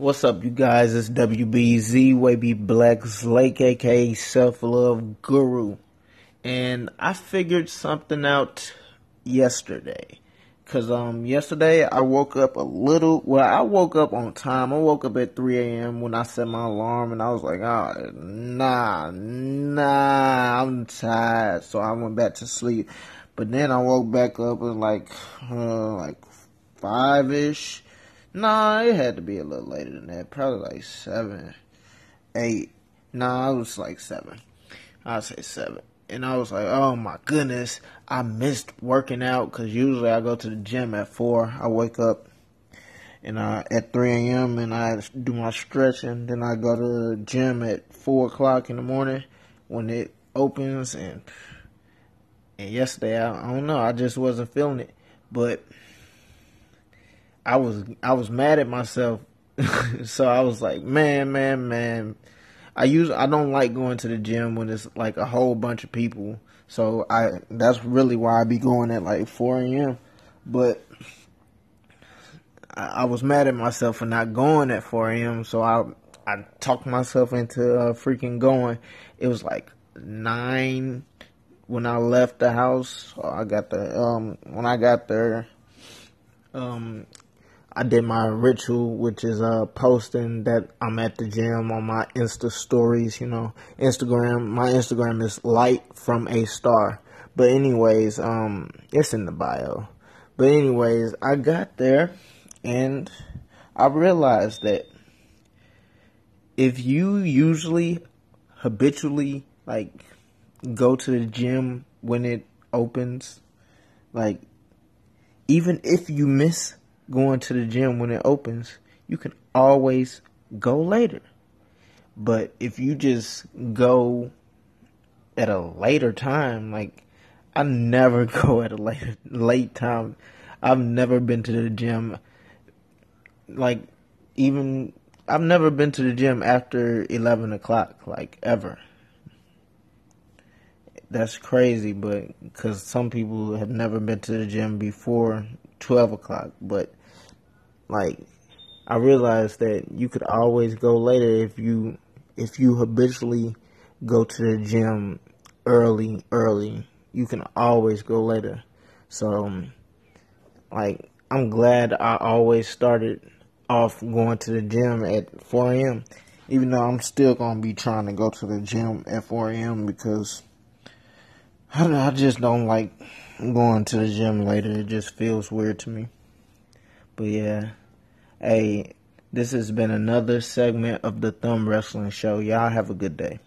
What's up, you guys? It's WBZ, Wavy Black Lake, aka Self Love Guru. And I figured something out yesterday. Cause, um, yesterday I woke up a little, well, I woke up on time. I woke up at 3 a.m. when I set my alarm and I was like, oh, nah, nah, I'm tired. So I went back to sleep. But then I woke back up at like, uh, like five-ish Nah, it had to be a little later than that. Probably like seven, eight. Nah, it was like seven. I'd say seven. And I was like, oh my goodness, I missed working out because usually I go to the gym at four. I wake up and I at 3 a.m. and I do my stretching. Then I go to the gym at four o'clock in the morning when it opens. And and yesterday, I, I don't know, I just wasn't feeling it. But I was I was mad at myself. so I was like, man, man, man. I use I don't like going to the gym when it's like a whole bunch of people. So I that's really why I be going at like 4 a.m. But I, I, was mad at myself for not going at 4 a.m. So I I talked myself into uh, freaking going. It was like nine when I left the house. I got the um when I got there. Um, I did my ritual, which is uh posting that I'm at the gym on my Insta stories. You know, Instagram. My Instagram is light from a star. But anyways, um, it's in the bio. But anyways, I got there and I realized that if you usually habitually like go to the gym when it opens, like even if you miss going to the gym when it opens, you can always go later. But if you just go at a later time, like I never go at a late late time. I've never been to the gym like even I've never been to the gym after eleven o'clock, like ever. That's crazy, but because some people have never been to the gym before twelve o'clock, but like I realized that you could always go later if you if you habitually go to the gym early early. You can always go later. So um, like i'm glad i always started off going to the gym at 4 a.m even though i'm still gonna be trying to go to the gym at 4 a.m because I, I just don't like going to the gym later it just feels weird to me but yeah Hey, this has been another segment of the Thumb Wrestling Show. Y'all have a good day.